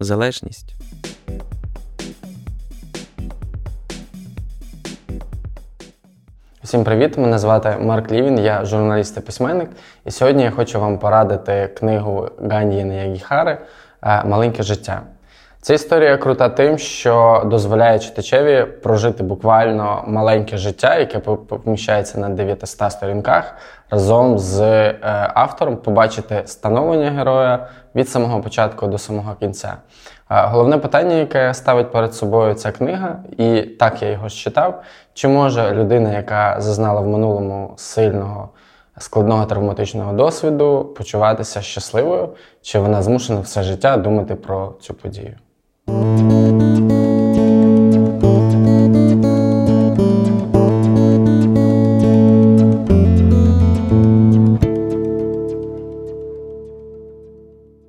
залежність. Всім привіт! Мене звати Марк Лівін, я журналіст і письменник. І сьогодні я хочу вам порадити книгу Ганді Наягіхари Маленьке життя. Ця історія крута тим, що дозволяє читачеві прожити буквально маленьке життя, яке поміщається на 900 сторінках, разом з е, автором побачити становлення героя від самого початку до самого кінця. Головне питання, яке ставить перед собою ця книга, і так я його читав, чи може людина, яка зазнала в минулому сильного складного травматичного досвіду, почуватися щасливою, чи вона змушена все життя думати про цю подію?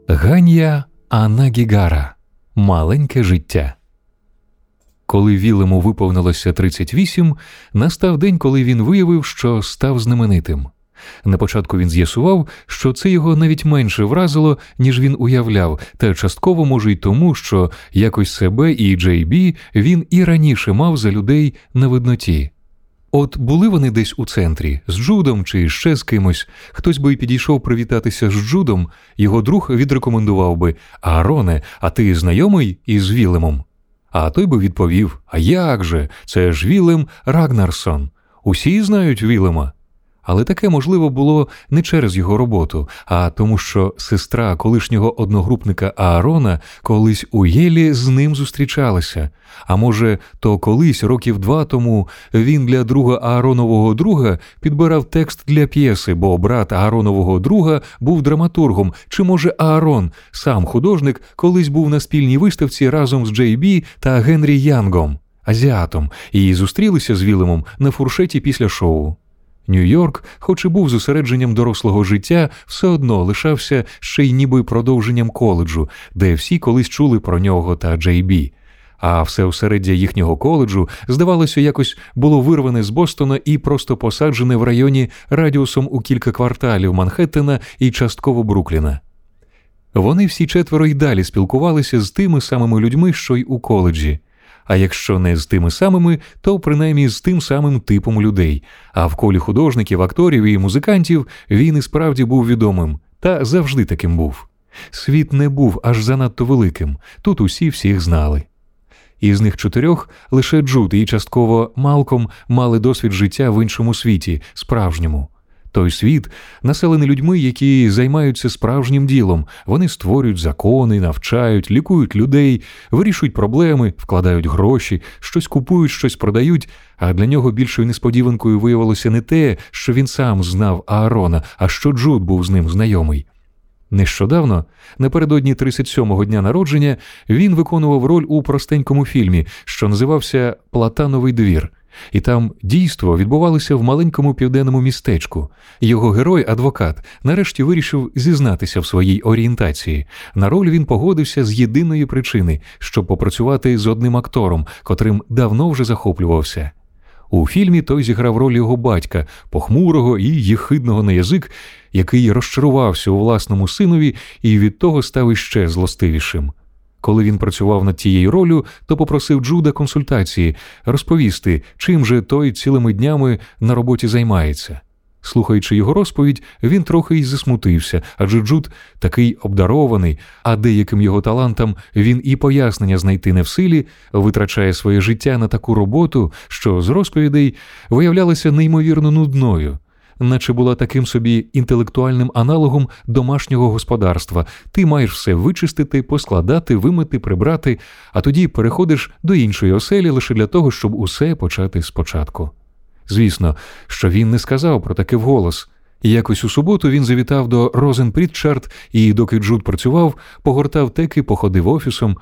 Ган'я Анна Маленьке життя. Коли Вілему виповнилося 38, настав день, коли він виявив, що став знаменитим. На початку він з'ясував, що це його навіть менше вразило, ніж він уявляв, та частково може й тому, що якось себе і Джей Бі він і раніше мав за людей на видноті. От були вони десь у центрі з Джудом чи ще з кимось, хтось би й підійшов привітатися з Джудом, його друг відрекомендував би Аароне, а ти знайомий із Вілемом? А той би відповів: А як же? Це ж Вілем Рагнарсон. Усі знають Вілема. Але таке можливо було не через його роботу, а тому, що сестра колишнього одногрупника Аарона колись у Єлі з ним зустрічалася. А може, то колись, років два тому, він для друга Ааронового друга підбирав текст для п'єси, бо брат Ааронового друга був драматургом, чи може Аарон, сам художник, колись був на спільній виставці разом з Джей Бі та Генрі Янгом, азіатом, і зустрілися з Вілемом на фуршеті після шоу. Нью-Йорк, хоч і був зосередженням дорослого життя, все одно лишався ще й ніби продовженням коледжу, де всі колись чули про нього та Джей Бі. А все осереддя їхнього коледжу, здавалося, якось було вирване з Бостона і просто посаджене в районі радіусом у кілька кварталів Манхеттена і частково Брукліна. Вони всі четверо й далі спілкувалися з тими самими людьми, що й у коледжі а якщо не з тими самими, то принаймні з тим самим типом людей. А в колі художників, акторів і музикантів він і справді був відомим та завжди таким був. Світ не був аж занадто великим, тут усі всіх знали. Із них чотирьох лише Джуд і частково Малком мали досвід життя в іншому світі, справжньому. Той світ населений людьми, які займаються справжнім ділом. Вони створюють закони, навчають, лікують людей, вирішують проблеми, вкладають гроші, щось купують, щось продають. А для нього більшою несподіванкою виявилося не те, що він сам знав Аарона, а що Джуд був з ним знайомий. Нещодавно, напередодні 37-го дня народження, він виконував роль у простенькому фільмі, що називався Платановий двір. І там дійство відбувалося в маленькому південному містечку. Його герой, адвокат, нарешті вирішив зізнатися в своїй орієнтації. На роль він погодився з єдиної причини, щоб попрацювати з одним актором, котрим давно вже захоплювався. У фільмі той зіграв роль його батька, похмурого і їхидного на язик, який розчарувався у власному синові і від того став іще злостивішим. Коли він працював над тією ролью, то попросив Джуда консультації розповісти, чим же той цілими днями на роботі займається. Слухаючи його розповідь, він трохи й засмутився, адже Джуд такий обдарований, а деяким його талантам він і пояснення знайти не в силі, витрачає своє життя на таку роботу, що з розповідей виявлялася неймовірно нудною наче була таким собі інтелектуальним аналогом домашнього господарства. Ти маєш все вичистити, поскладати, вимити, прибрати, а тоді переходиш до іншої оселі лише для того, щоб усе почати спочатку. Звісно, що він не сказав про таке вголос. Якось у суботу він завітав до Розен Прітчард і, доки Джуд працював, погортав теки, походив офісом.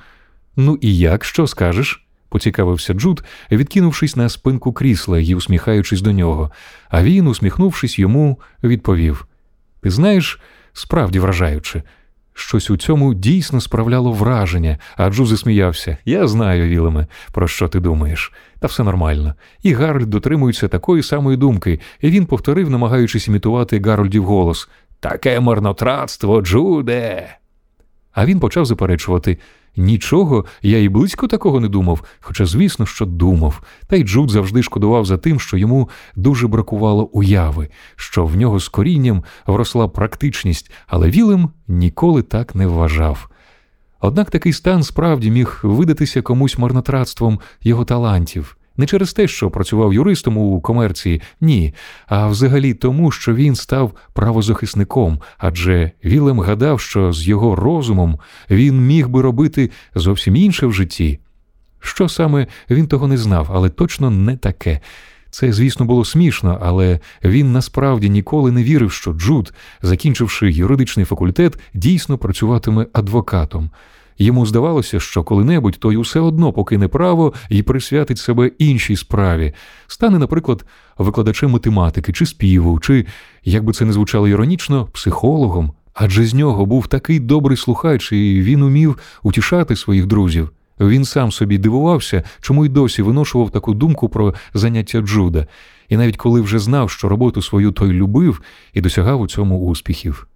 Ну і як, що скажеш? Поцікавився Джуд, відкинувшись на спинку крісла і усміхаючись до нього, а він, усміхнувшись йому, відповів: Ти знаєш, справді вражаюче. Щось у цьому дійсно справляло враження, а Джу засміявся. Я знаю, Вілеме, про що ти думаєш. Та все нормально. І Гарольд дотримується такої самої думки, і він повторив, намагаючись імітувати Гарольдів голос Таке марнотратство, Джуде. А він почав заперечувати Нічого, я і близько такого не думав, хоча, звісно, що думав. Та й Джуд завжди шкодував за тим, що йому дуже бракувало уяви, що в нього з корінням вросла практичність, але Вілем ніколи так не вважав. Однак такий стан справді міг видатися комусь марнотратством його талантів. Не через те, що працював юристом у комерції, ні, а взагалі тому, що він став правозахисником, адже Вілем гадав, що з його розумом він міг би робити зовсім інше в житті. Що саме він того не знав, але точно не таке. Це, звісно, було смішно, але він насправді ніколи не вірив, що Джуд, закінчивши юридичний факультет, дійсно працюватиме адвокатом. Йому здавалося, що коли-небудь той усе одно покине право і присвятить себе іншій справі, стане, наприклад, викладачем математики чи співу, чи, як би це не звучало іронічно, психологом. Адже з нього був такий добрий слухач, і він умів утішати своїх друзів. Він сам собі дивувався, чому й досі виношував таку думку про заняття Джуда, і навіть коли вже знав, що роботу свою той любив і досягав у цьому успіхів.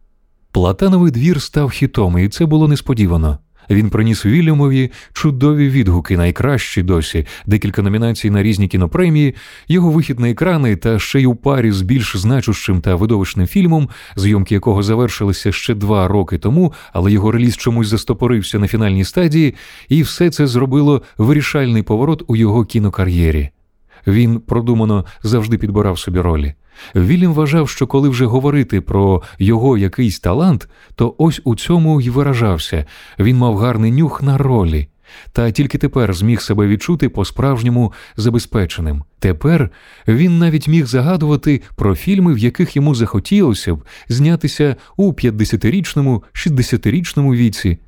Платановий двір став хітом, і це було несподівано. Він приніс Вільямові чудові відгуки, найкращі досі, декілька номінацій на різні кінопремії, його вихід на екрани та ще й у парі з більш значущим та видовищним фільмом, зйомки якого завершилися ще два роки тому, але його реліз чомусь застопорився на фінальній стадії, і все це зробило вирішальний поворот у його кінокар'єрі. Він продумано завжди підбирав собі ролі. Вільям вважав, що коли вже говорити про його якийсь талант, то ось у цьому й виражався він мав гарний нюх на ролі. Та тільки тепер зміг себе відчути по-справжньому забезпеченим. Тепер він навіть міг загадувати про фільми, в яких йому захотілося б знятися у 50-річному, 60-річному віці.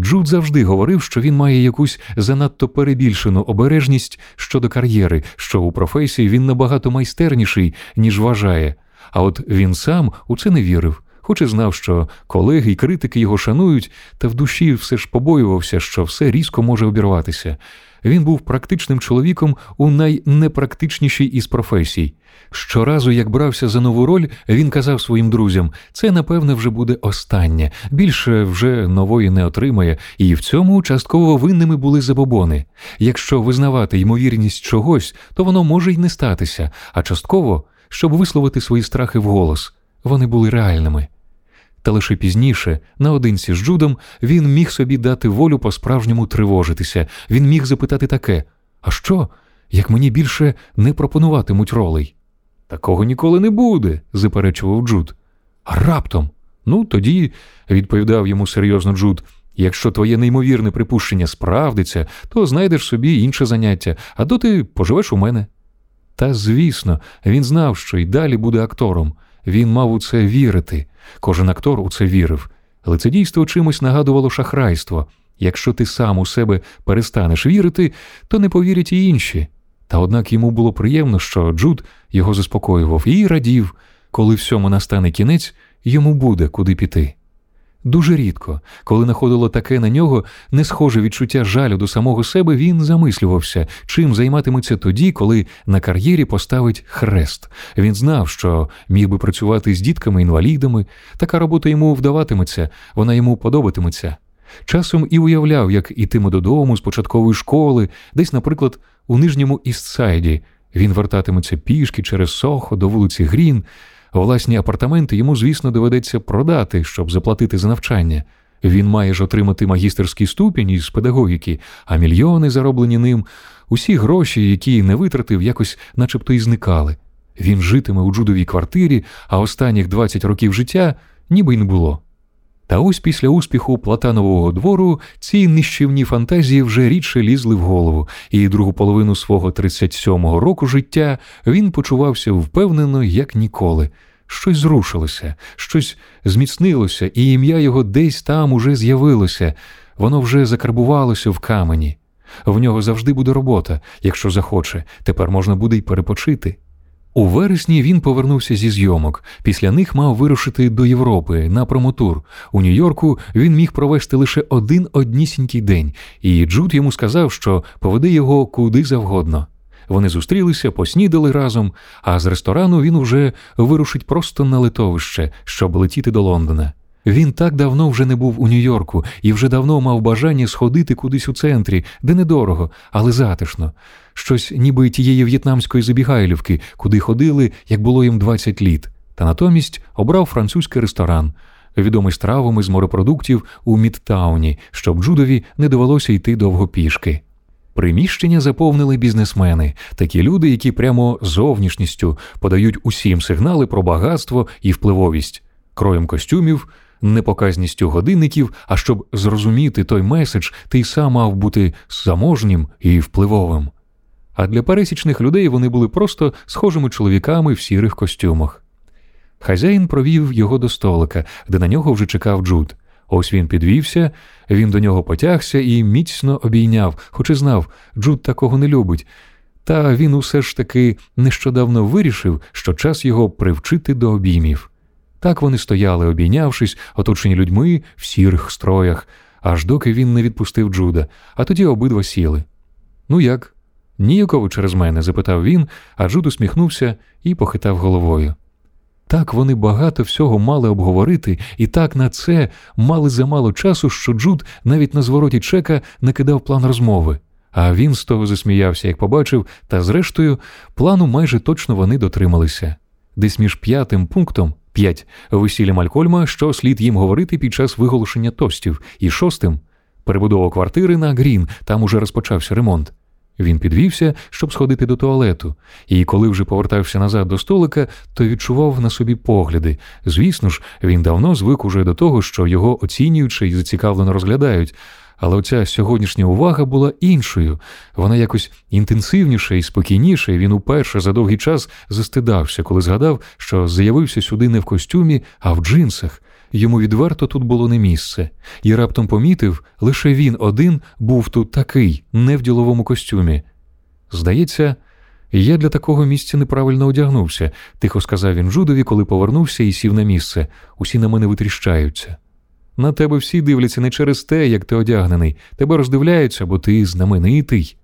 Джуд завжди говорив, що він має якусь занадто перебільшену обережність щодо кар'єри, що у професії він набагато майстерніший, ніж вважає. А от він сам у це не вірив, хоч і знав, що колеги й критики його шанують, та в душі все ж побоювався, що все різко може обірватися. Він був практичним чоловіком у найнепрактичнішій із професій. Щоразу, як брався за нову роль, він казав своїм друзям: це, напевне, вже буде останнє, більше вже нової не отримає, і в цьому частково винними були забобони. Якщо визнавати ймовірність чогось, то воно може й не статися, а частково, щоб висловити свої страхи вголос, вони були реальними. Та лише пізніше, наодинці з Джудом, він міг собі дати волю по-справжньому тривожитися. Він міг запитати таке: а що, як мені більше не пропонуватимуть ролей? Такого ніколи не буде, заперечував Джуд. А раптом. Ну, тоді, відповідав йому серйозно Джуд, якщо твоє неймовірне припущення справдиться, то знайдеш собі інше заняття, а доти поживеш у мене. Та звісно, він знав, що й далі буде актором. Він мав у це вірити. Кожен актор у це вірив. Але це дійство чимось нагадувало шахрайство. Якщо ти сам у себе перестанеш вірити, то не повірять і інші. Та однак йому було приємно, що Джуд його заспокоював і радів, коли всьому настане кінець, йому буде куди піти. Дуже рідко, коли находило таке на нього не схоже відчуття жалю до самого себе, він замислювався, чим займатиметься тоді, коли на кар'єрі поставить хрест. Він знав, що міг би працювати з дітками-інвалідами, така робота йому вдаватиметься, вона йому подобатиметься. Часом і уявляв, як ітиме додому з початкової школи, десь, наприклад, у нижньому Істсайді. Він вертатиметься пішки через Сохо до вулиці Грін. Власні апартаменти йому, звісно, доведеться продати, щоб заплатити за навчання. Він має ж отримати магістерський ступінь із педагогіки, а мільйони, зароблені ним, усі гроші, які не витратив, якось начебто і зникали. Він житиме у джудовій квартирі, а останніх 20 років життя ніби й не було. Та ось після успіху Платанового двору ці нищівні фантазії вже рідше лізли в голову, і другу половину свого 37-го року життя він почувався впевнено, як ніколи. Щось зрушилося, щось зміцнилося, і ім'я його десь там уже з'явилося. воно вже закарбувалося в камені. В нього завжди буде робота, якщо захоче, тепер можна буде й перепочити. У вересні він повернувся зі зйомок. Після них мав вирушити до Європи на промотур. У Нью-Йорку він міг провести лише один однісінький день, і Джуд йому сказав, що поведе його куди завгодно. Вони зустрілися, поснідали разом, а з ресторану він уже вирушить просто на литовище, щоб летіти до Лондона. Він так давно вже не був у Нью-Йорку і вже давно мав бажання сходити кудись у центрі, де недорого, але затишно. Щось ніби тієї в'єтнамської забігайлівки, куди ходили, як було їм 20 літ. Та натомість обрав французький ресторан, відомий стравами з морепродуктів у Мідтауні, щоб Джудові не довелося йти довго пішки. Приміщення заповнили бізнесмени, такі люди, які прямо зовнішністю подають усім сигнали про багатство і впливовість, кроєм костюмів, непоказністю годинників. А щоб зрозуміти той меседж, ти сам мав бути заможнім і впливовим. А для пересічних людей вони були просто схожими чоловіками в сірих костюмах. Хазяїн провів його до столика, де на нього вже чекав Джуд. Ось він підвівся, він до нього потягся і міцно обійняв, хоч і знав, Джуд такого не любить. Та він усе ж таки нещодавно вирішив, що час його привчити до обіймів. Так вони стояли, обійнявшись, оточені людьми в сірих строях, аж доки він не відпустив Джуда, а тоді обидва сіли. Ну як? Ніяково через мене? запитав він, а Джуд усміхнувся і похитав головою. Так вони багато всього мали обговорити, і так на це мали замало часу, що Джуд навіть на звороті чека не кидав план розмови. А він з того засміявся, як побачив, та зрештою, плану майже точно вони дотрималися. Десь між п'ятим пунктом п'ять весілля Малькольма, що слід їм говорити під час виголошення тостів, і шостим перебудова квартири на Грін, там уже розпочався ремонт. Він підвівся, щоб сходити до туалету, і коли вже повертався назад до столика, то відчував на собі погляди. Звісно ж, він давно звик уже до того, що його оцінюючи і зацікавлено розглядають. Але оця сьогоднішня увага була іншою. Вона якось інтенсивніша і спокійніша, і він уперше за довгий час застидався, коли згадав, що заявився сюди не в костюмі, а в джинсах. Йому відверто тут було не місце, і раптом помітив, лише він один був тут такий, не в діловому костюмі. Здається, я для такого місця неправильно одягнувся, тихо сказав він Жудові, коли повернувся і сів на місце. Усі на мене витріщаються. На тебе всі дивляться не через те, як ти одягнений, тебе роздивляються, бо ти знаменитий.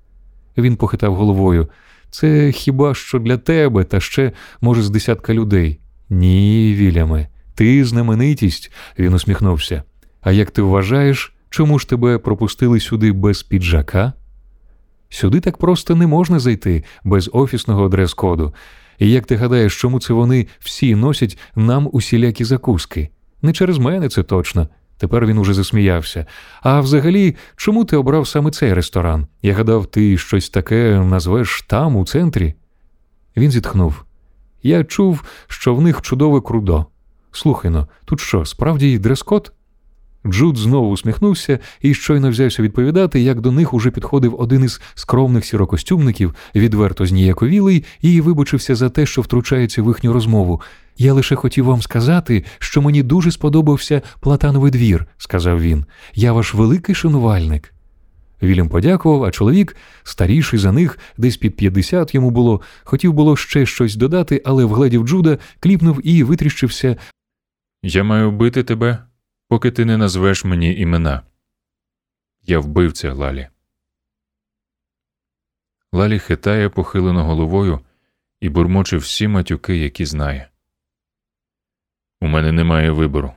Він похитав головою. Це хіба що для тебе, та ще, може, з десятка людей. Ні, Віляме. Ти знаменитість, він усміхнувся. А як ти вважаєш, чому ж тебе пропустили сюди без піджака? Сюди так просто не можна зайти без офісного дрес-коду. І як ти гадаєш, чому це вони всі носять нам усілякі закуски? Не через мене це точно. Тепер він уже засміявся. А взагалі, чому ти обрав саме цей ресторан? Я гадав, ти щось таке назвеш там, у центрі? Він зітхнув. Я чув, що в них чудове крудо. Слухай но, тут що, справді дрес-код? Джуд знову усміхнувся і щойно взявся відповідати, як до них уже підходив один із скромних сірокостюмників, відверто зніяковілий, і вибачився за те, що втручається в їхню розмову. Я лише хотів вам сказати, що мені дуже сподобався Платановий двір, сказав він. Я ваш великий шанувальник. Вільям подякував, а чоловік, старіший за них, десь під 50 йому було, хотів було ще щось додати, але вгледів Джуда, кліпнув і витріщився. Я маю вбити тебе, поки ти не назвеш мені імена. Я вбивця Лалі. Лалі хитає похилено головою і бурмоче всі матюки, які знає. У мене немає вибору.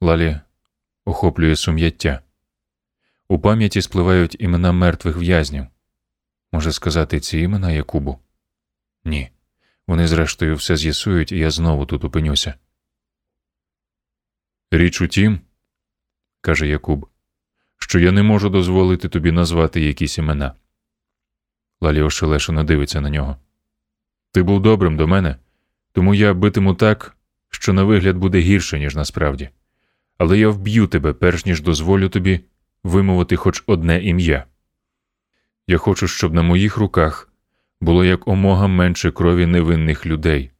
Лалі охоплює сум'яття. У пам'яті спливають імена мертвих в'язнів. Може сказати ці імена Якубу? Ні. Вони, зрештою, все з'ясують, і я знову тут опинюся. Річ у тім, каже Якуб, що я не можу дозволити тобі назвати якісь імена. Лалі ошелешено дивиться на нього. Ти був добрим до мене, тому я битиму так, що на вигляд буде гірше, ніж насправді. Але я вб'ю тебе, перш ніж дозволю тобі вимовити хоч одне ім'я. Я хочу, щоб на моїх руках було як омога менше крові невинних людей,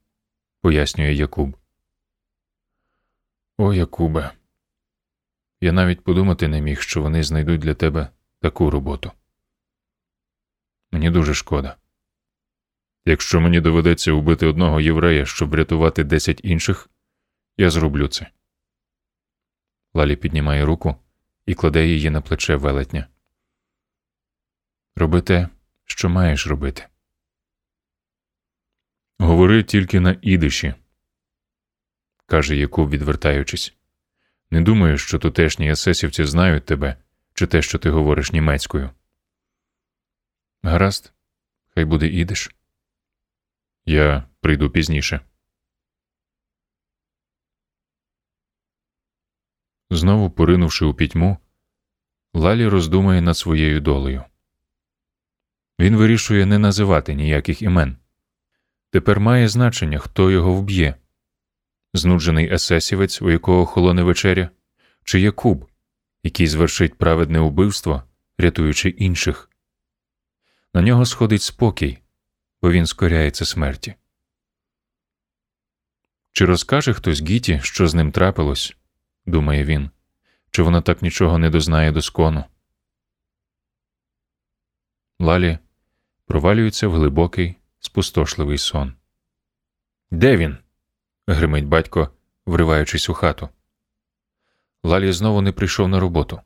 пояснює Якуб. О, Якубе, Я навіть подумати не міг, що вони знайдуть для тебе таку роботу. Мені дуже шкода. Якщо мені доведеться убити одного єврея, щоб врятувати десять інших, я зроблю це. Лалі піднімає руку і кладе її на плече велетня. Роби те, що маєш робити. Говори тільки на ідиші, каже Якуб, відвертаючись. Не думаю, що тутешні есесівці знають тебе чи те, що ти говориш німецькою. Гаразд, хай буде ідиш. Я прийду пізніше. Знову поринувши у пітьму, Лалі роздумує над своєю долею. Він вирішує не називати ніяких імен. Тепер має значення, хто його вб'є знуджений есесівець, у якого холоне вечеря, чи Якуб, який звершить праведне убивство, рятуючи інших. На нього сходить спокій, бо він скоряється смерті. Чи розкаже хтось Гіті, що з ним трапилось, думає він, чи вона так нічого не дознає доскону. Лалі провалюється в глибокий, спустошливий сон. Де він? Гримить батько, вриваючись у хату. Лалі знову не прийшов на роботу.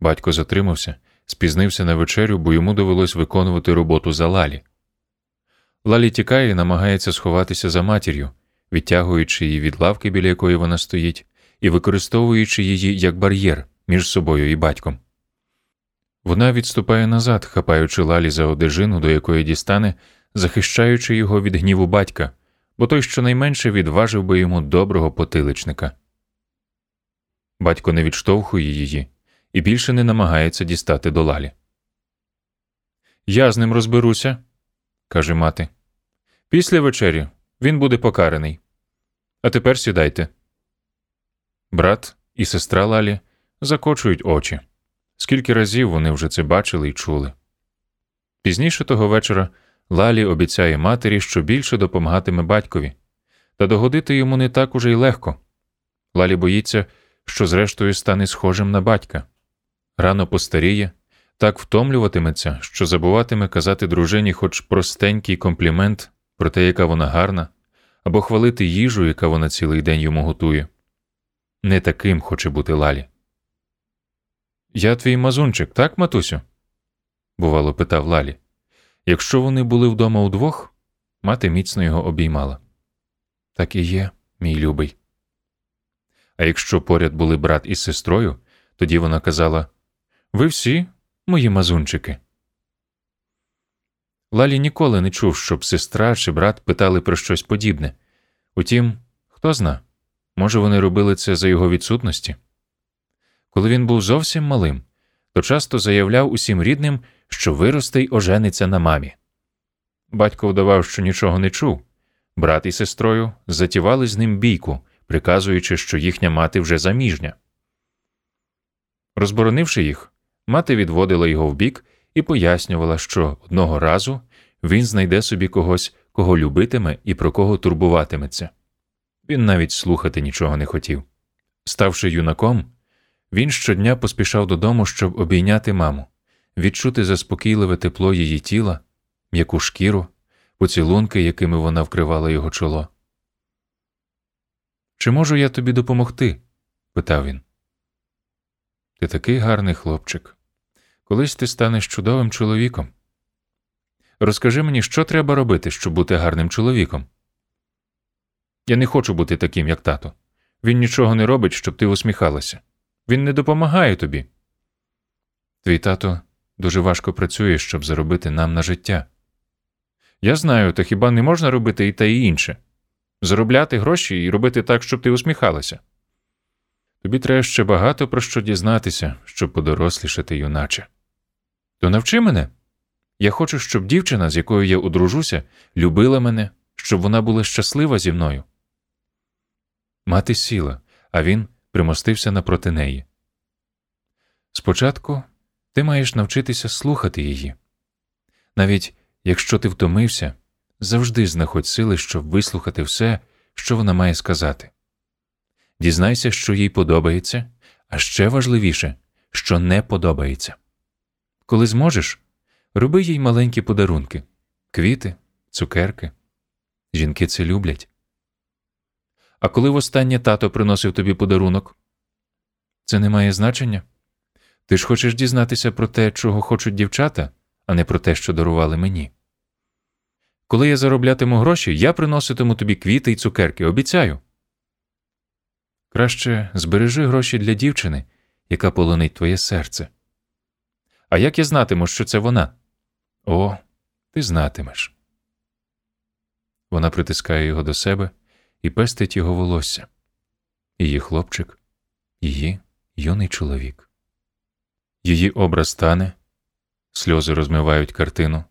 Батько затримався, спізнився на вечерю, бо йому довелось виконувати роботу за Лалі. Лалі тікає і намагається сховатися за матір'ю, відтягуючи її від лавки, біля якої вона стоїть, і використовуючи її як бар'єр між собою і батьком. Вона відступає назад, хапаючи лалі за одежину, до якої дістане, захищаючи його від гніву батька, бо той щонайменше відважив би йому доброго потиличника. Батько не відштовхує її і більше не намагається дістати до лалі. Я з ним розберуся, каже мати. Після вечері він буде покараний. А тепер сідайте. Брат і сестра Лалі закочують очі. Скільки разів вони вже це бачили і чули. Пізніше того вечора Лалі обіцяє матері, що більше допомагатиме батькові, та догодити йому не так уже й легко. Лалі боїться, що зрештою стане схожим на батька. Рано постаріє, так втомлюватиметься, що забуватиме казати дружині хоч простенький комплімент про те, яка вона гарна, або хвалити їжу, яка вона цілий день йому готує. Не таким хоче бути Лалі. Я твій мазунчик, так, матусю? бувало, питав Лалі. Якщо вони були вдома удвох, мати міцно його обіймала. Так і є, мій любий. А якщо поряд були брат із сестрою, тоді вона казала Ви всі мої мазунчики. Лалі ніколи не чув, щоб сестра чи брат питали про щось подібне. Утім, хто зна, може, вони робили це за його відсутності. Коли він був зовсім малим, то часто заявляв усім рідним, що виросте й ожениться на мамі. Батько вдавав, що нічого не чув. Брат і сестрою затівали з ним бійку, приказуючи, що їхня мати вже заміжня. Розборонивши їх, мати відводила його вбік і пояснювала, що одного разу він знайде собі когось, кого любитиме і про кого турбуватиметься. Він навіть слухати нічого не хотів. Ставши юнаком, він щодня поспішав додому, щоб обійняти маму, відчути заспокійливе тепло її тіла, м'яку шкіру, поцілунки, якими вона вкривала його чоло. Чи можу я тобі допомогти? питав він. Ти такий гарний хлопчик. Колись ти станеш чудовим чоловіком. Розкажи мені, що треба робити, щоб бути гарним чоловіком. Я не хочу бути таким, як тато. Він нічого не робить, щоб ти усміхалася. Він не допомагає тобі. Твій тато дуже важко працює, щоб заробити нам на життя. Я знаю, та хіба не можна робити і те і інше заробляти гроші і робити так, щоб ти усміхалася. Тобі треба ще багато про що дізнатися, щоб подорослішати, юначе. То навчи мене. Я хочу, щоб дівчина, з якою я одружуся, любила мене, щоб вона була щаслива зі мною. Мати сіла, а він примостився напроти неї. Спочатку ти маєш навчитися слухати її. Навіть якщо ти втомився, завжди знаходь сили, щоб вислухати все, що вона має сказати. Дізнайся, що їй подобається, А ще важливіше, що не подобається. Коли зможеш, роби їй маленькі подарунки квіти, цукерки. Жінки це люблять. А коли востаннє тато приносив тобі подарунок? Це не має значення. Ти ж хочеш дізнатися про те, чого хочуть дівчата, а не про те, що дарували мені. Коли я зароблятиму гроші, я приноситиму тобі квіти й цукерки, обіцяю. Краще збережи гроші для дівчини, яка полонить твоє серце. А як я знатиму, що це вона? О, ти знатимеш. Вона притискає його до себе і пестить його волосся. Її хлопчик, її юний чоловік. Її образ тане, сльози розмивають картину.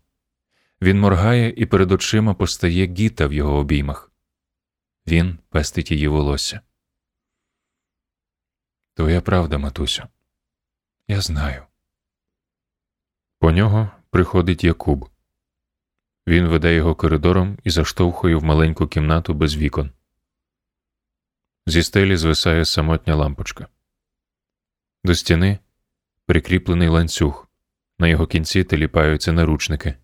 Він моргає і перед очима постає гіта в його обіймах. Він пестить її волосся. Твоя правда, матусю. Я знаю. По нього приходить Якуб. Він веде його коридором і заштовхує в маленьку кімнату без вікон. Зі стелі звисає самотня лампочка. До стіни прикріплений ланцюг. На його кінці теліпаються наручники.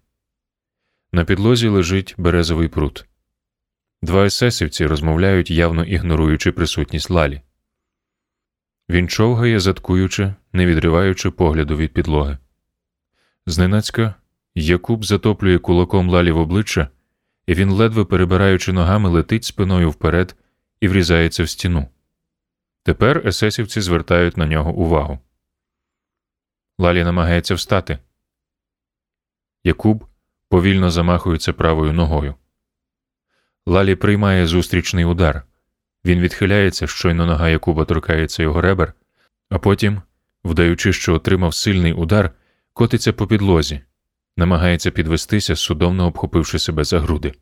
На підлозі лежить березовий прут. Два есесівці розмовляють, явно ігноруючи присутність лалі. Він човгає, заткуючи, не відриваючи погляду від підлоги. Зненацька Якуб затоплює кулаком лалі в обличчя, і він, ледве перебираючи ногами, летить спиною вперед і врізається в стіну. Тепер есесівці звертають на нього увагу. Лалі намагається встати. Якуб повільно замахується правою ногою. Лалі приймає зустрічний удар. Він відхиляється, щойно нога Якуба торкається його ребер, а потім, вдаючи, що отримав сильний удар, котиться по підлозі, намагається підвестися, судомно обхопивши себе за груди.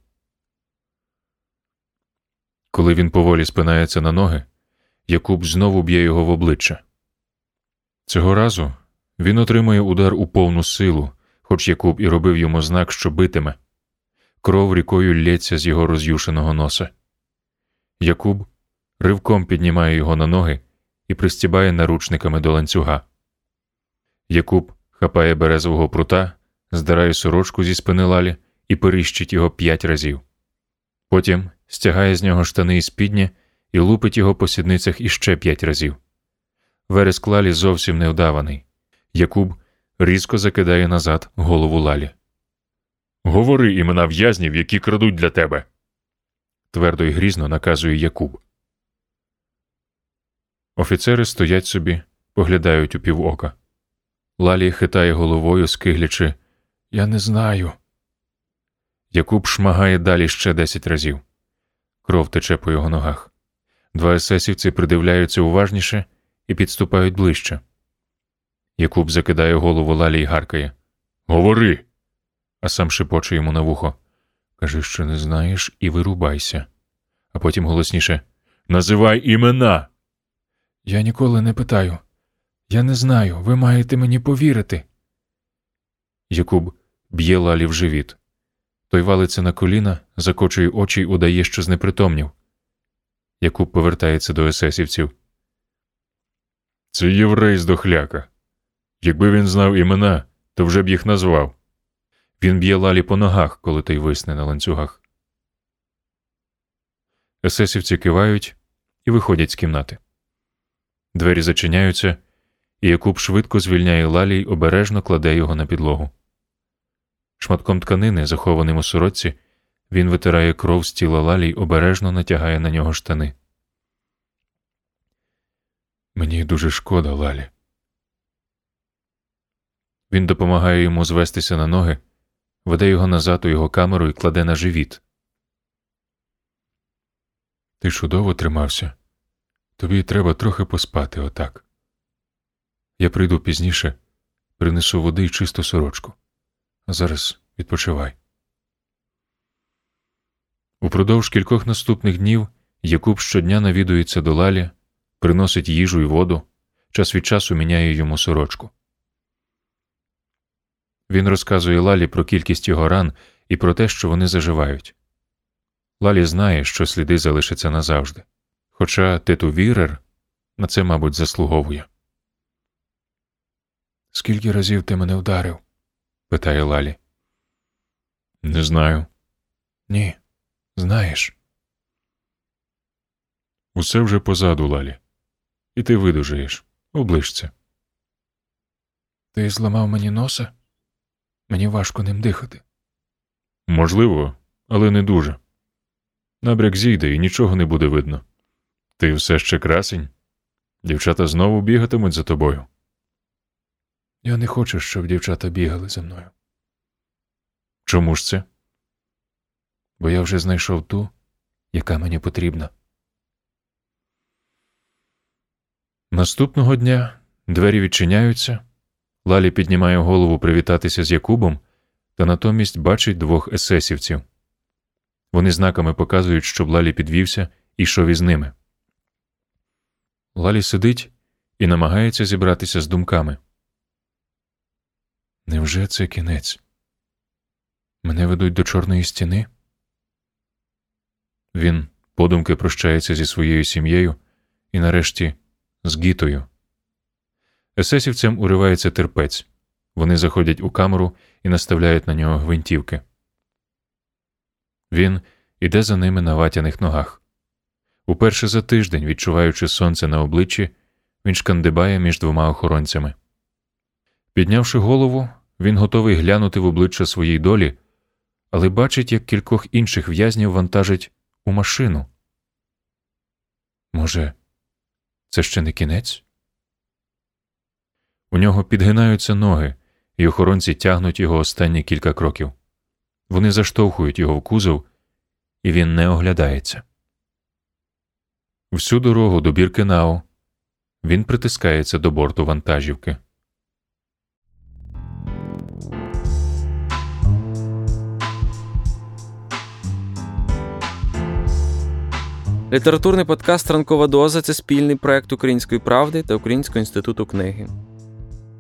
Коли він поволі спинається на ноги, Якуб знову б'є його в обличчя. Цього разу він отримує удар у повну силу, хоч Якуб і робив йому знак, що битиме. Кров рікою лється з його роз'юшеного носа. Якуб ривком піднімає його на ноги і пристібає наручниками до ланцюга. Якуб хапає березового прута, здирає сорочку зі спини лалі і перищить його п'ять разів. Потім стягає з нього штани і спідні і лупить його по сідницях іще п'ять разів. Вереск лалі зовсім невдаваний. Якуб різко закидає назад голову лалі. Говори імена в'язнів, які крадуть для тебе. твердо й грізно наказує Якуб. Офіцери стоять собі, поглядають у півока. Лалі хитає головою, скиглячи Я не знаю. Якуб шмагає далі ще десять разів. Кров тече по його ногах. Два есесівці придивляються уважніше і підступають ближче. Якуб закидає голову Лалі і гаркає Говори. А сам шепоче йому на вухо. Кажи, що не знаєш, і вирубайся. А потім голосніше Називай імена. Я ніколи не питаю. Я не знаю, ви маєте мені повірити. Якуб б'є Лалі в живіт. Той валиться на коліна, закочує очі й удає, що знепритомнів. Якуб повертається до есесівців. Це єврей з дохляка. Якби він знав імена, то вже б їх назвав. Він б'є лалі по ногах, коли той висне на ланцюгах. Есесівці кивають і виходять з кімнати. Двері зачиняються, і Якуб швидко звільняє лалі й обережно кладе його на підлогу. Шматком тканини, захованим у сорочці, він витирає кров з тіла лалі й обережно натягає на нього штани. Мені дуже шкода, Лалі. Він допомагає йому звестися на ноги, веде його назад у його камеру і кладе на живіт. Ти чудово тримався. Тобі треба трохи поспати отак. Я прийду пізніше, принесу води й чисту сорочку. А зараз відпочивай. Упродовж кількох наступних днів Якуб щодня навідується до Лалі, приносить їжу і воду, час від часу міняє йому сорочку. Він розказує Лалі про кількість його ран і про те, що вони заживають. Лалі знає, що сліди залишаться назавжди. Хоча Тету Вірер на це, мабуть, заслуговує. Скільки разів ти мене вдарив? питає Лалі. Не знаю. Ні, знаєш. Усе вже позаду, Лалі. І ти видужаєш. Оближся. Ти зламав мені носа? Мені важко ним дихати. Можливо, але не дуже. Набряк зійде і нічого не буде видно. Ти все ще красень. Дівчата знову бігатимуть за тобою. Я не хочу, щоб дівчата бігали за мною. Чому ж це? Бо я вже знайшов ту, яка мені потрібна. Наступного дня двері відчиняються. Лалі піднімає голову привітатися з Якубом, та натомість бачить двох есесівців. Вони знаками показують, щоб Лалі підвівся і йшов із ними. Лалі сидить і намагається зібратися з думками. Невже це кінець? Мене ведуть до Чорної стіни? Він подумки прощається зі своєю сім'єю і, нарешті, з гітою. Есесівцям уривається терпець. Вони заходять у камеру і наставляють на нього гвинтівки. Він іде за ними на ватяних ногах. Уперше за тиждень, відчуваючи сонце на обличчі, він шкандибає між двома охоронцями. Піднявши голову, він готовий глянути в обличчя своїй долі, але бачить, як кількох інших в'язнів вантажить у машину. Може, це ще не кінець? У нього підгинаються ноги, і охоронці тягнуть його останні кілька кроків. Вони заштовхують його в кузов, і він не оглядається. Всю дорогу до Біркенау він притискається до борту вантажівки. Літературний подкаст Ранкова доза це спільний проект Української правди та Українського інституту книги.